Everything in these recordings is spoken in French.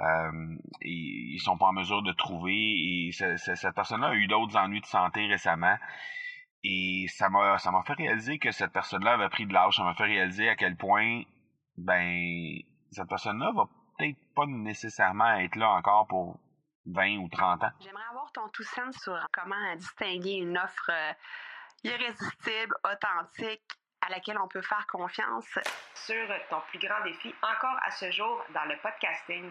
euh, et, ils sont pas en mesure de trouver. Et cette personne-là a eu d'autres ennuis de santé récemment. Et ça m'a ça m'a fait réaliser que cette personne-là avait pris de l'âge. Ça m'a fait réaliser à quel point ben cette personne-là va peut-être pas nécessairement être là encore pour 20 ou 30 ans. J'aimerais avoir ton tout sens sur comment distinguer une offre euh, irrésistible, authentique, à laquelle on peut faire confiance. Sur ton plus grand défi encore à ce jour dans le podcasting.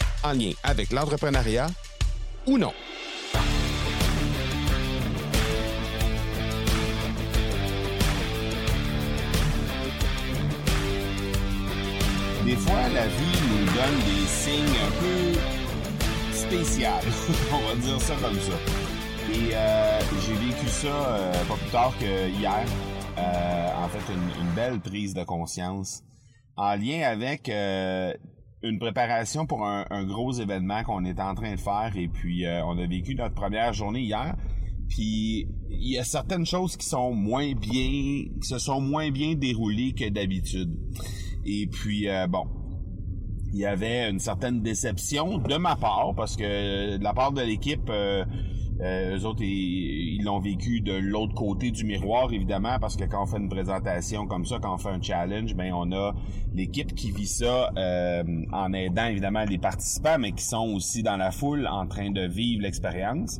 en lien avec l'entrepreneuriat ou non. des fois, la vie nous donne des signes un peu spéciaux. On va dire ça comme ça. Et euh, j'ai vécu ça euh, pas plus tard que hier. Euh, en fait, une, belle prise de conscience en lien avec une préparation pour un, gros événement qu'on est en train de faire. Et puis, on a vécu notre première journée hier. Puis il y a certaines choses qui sont moins bien, qui se sont moins bien déroulées que d'habitude. Et puis, euh, bon, il y avait une certaine déception de ma part, parce que de la part de l'équipe, euh, euh eux autres, ils l'ont vécu de l'autre côté du miroir, évidemment, parce que quand on fait une présentation comme ça, quand on fait un challenge, ben on a l'équipe qui vit ça euh, en aidant évidemment les participants, mais qui sont aussi dans la foule en train de vivre l'expérience.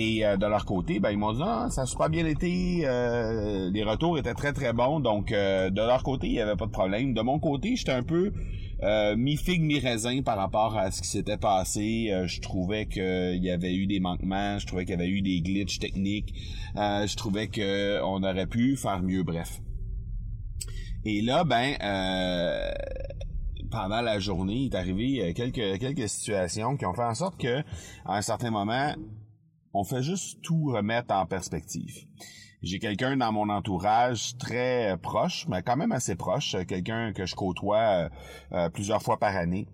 Et euh, de leur côté, ben ils m'ont dit ah, ça a super bien été, euh, les retours étaient très très bons, donc euh, de leur côté il y avait pas de problème. De mon côté, j'étais un peu mi figue mi raisin par rapport à ce qui s'était passé. je trouvais qu'il y avait eu des manquements, je trouvais qu'il y avait eu des glitches techniques, je trouvais que on aurait pu faire mieux. Bref. Et là, ben pendant la journée, il est arrivé quelques quelques situations qui ont fait en sorte que à un certain moment on fait juste tout remettre en perspective. J'ai quelqu'un dans mon entourage très proche, mais quand même assez proche, quelqu'un que je côtoie euh, euh, plusieurs fois par année,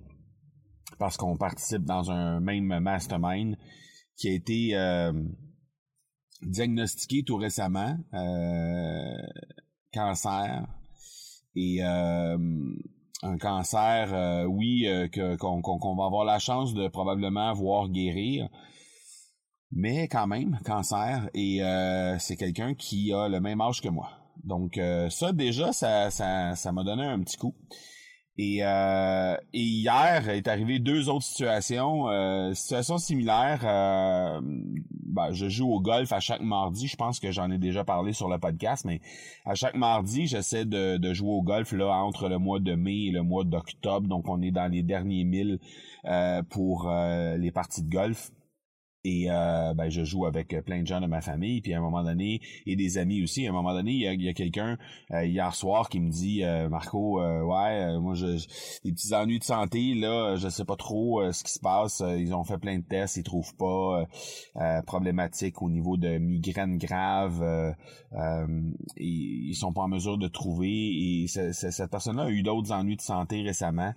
parce qu'on participe dans un même mastermind qui a été euh, diagnostiqué tout récemment, cancer, et un cancer, oui, qu'on va avoir la chance de probablement voir guérir, mais quand même, cancer, et euh, c'est quelqu'un qui a le même âge que moi. Donc euh, ça déjà, ça, ça, ça m'a donné un petit coup. Et, euh, et hier est arrivé deux autres situations, euh, situations similaires. Euh, ben, je joue au golf à chaque mardi. Je pense que j'en ai déjà parlé sur le podcast, mais à chaque mardi, j'essaie de, de jouer au golf là entre le mois de mai et le mois d'octobre. Donc on est dans les derniers milles pour les parties de golf. Et euh, ben, je joue avec plein de gens de ma famille, puis à un moment donné, et des amis aussi. À un moment donné, il y a, quelqu'un euh, hier soir qui me dit euh, Marco, ouais, moi je, des petits ennuis de santé, là, je sais pas trop ce qui se passe. Ils ont fait plein de tests, ils trouvent pas problématique au niveau de migraines graves. ils, ils sont pas en mesure de trouver. Et cette personne-là a eu d'autres ennuis de santé récemment.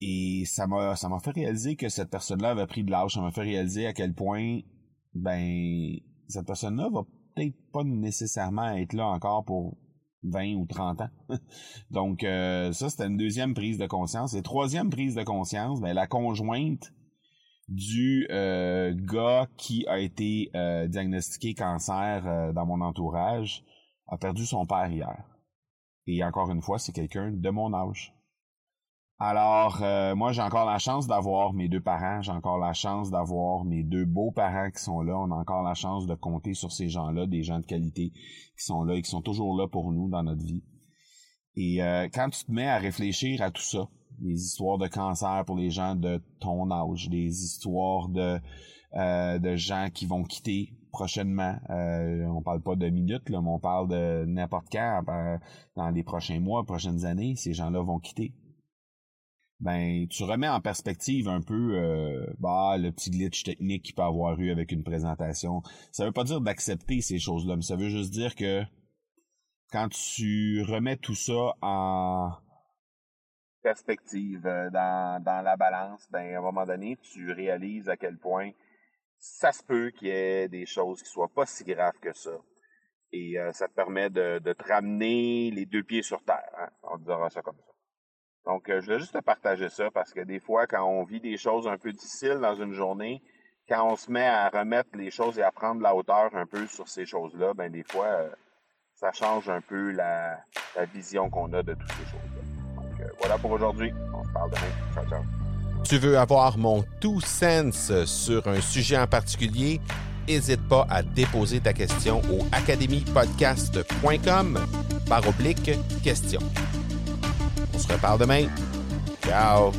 Et ça m'a ça m'a fait réaliser que cette personne-là avait pris de l'âge. Ça m'a fait réaliser à quel point ben cette personne-là va peut-être pas nécessairement être là encore pour 20 ou 30 ans. Donc euh, ça, c'était une deuxième prise de conscience. Et troisième prise de conscience, ben, la conjointe du euh, gars qui a été euh, diagnostiqué cancer dans mon entourage a perdu son père hier. Et encore une fois, c'est quelqu'un de mon âge. Alors, euh, moi, j'ai encore la chance d'avoir mes deux parents, j'ai encore la chance d'avoir mes deux beaux-parents qui sont là, on a encore la chance de compter sur ces gens-là, des gens de qualité qui sont là et qui sont toujours là pour nous dans notre vie. Et euh, quand tu te mets à réfléchir à tout ça, les histoires de cancer pour les gens de ton âge, les histoires de, euh, de gens qui vont quitter prochainement. Euh, on parle pas de minutes, là, mais on parle de n'importe quand, dans les prochains mois, prochaines années, ces gens-là vont quitter ben tu remets en perspective un peu euh, bah, le petit glitch technique qu'il peut avoir eu avec une présentation. Ça veut pas dire d'accepter ces choses-là, mais ça veut juste dire que quand tu remets tout ça en perspective euh, dans, dans la balance, ben à un moment donné, tu réalises à quel point ça se peut qu'il y ait des choses qui soient pas si graves que ça. Et euh, ça te permet de, de te ramener les deux pieds sur terre. Hein? On dira ça comme ça. Donc, euh, je voulais juste te partager ça parce que des fois, quand on vit des choses un peu difficiles dans une journée, quand on se met à remettre les choses et à prendre la hauteur un peu sur ces choses-là, ben des fois, euh, ça change un peu la, vision qu'on a de toutes ces choses-là. Donc, euh, voilà pour aujourd'hui. On se parle demain. Ciao, ciao. Tu veux avoir mon tout sens sur un sujet en particulier? N'hésite pas à déposer ta question au academypodcast.com par oblique question. On se reparle demain. Ciao!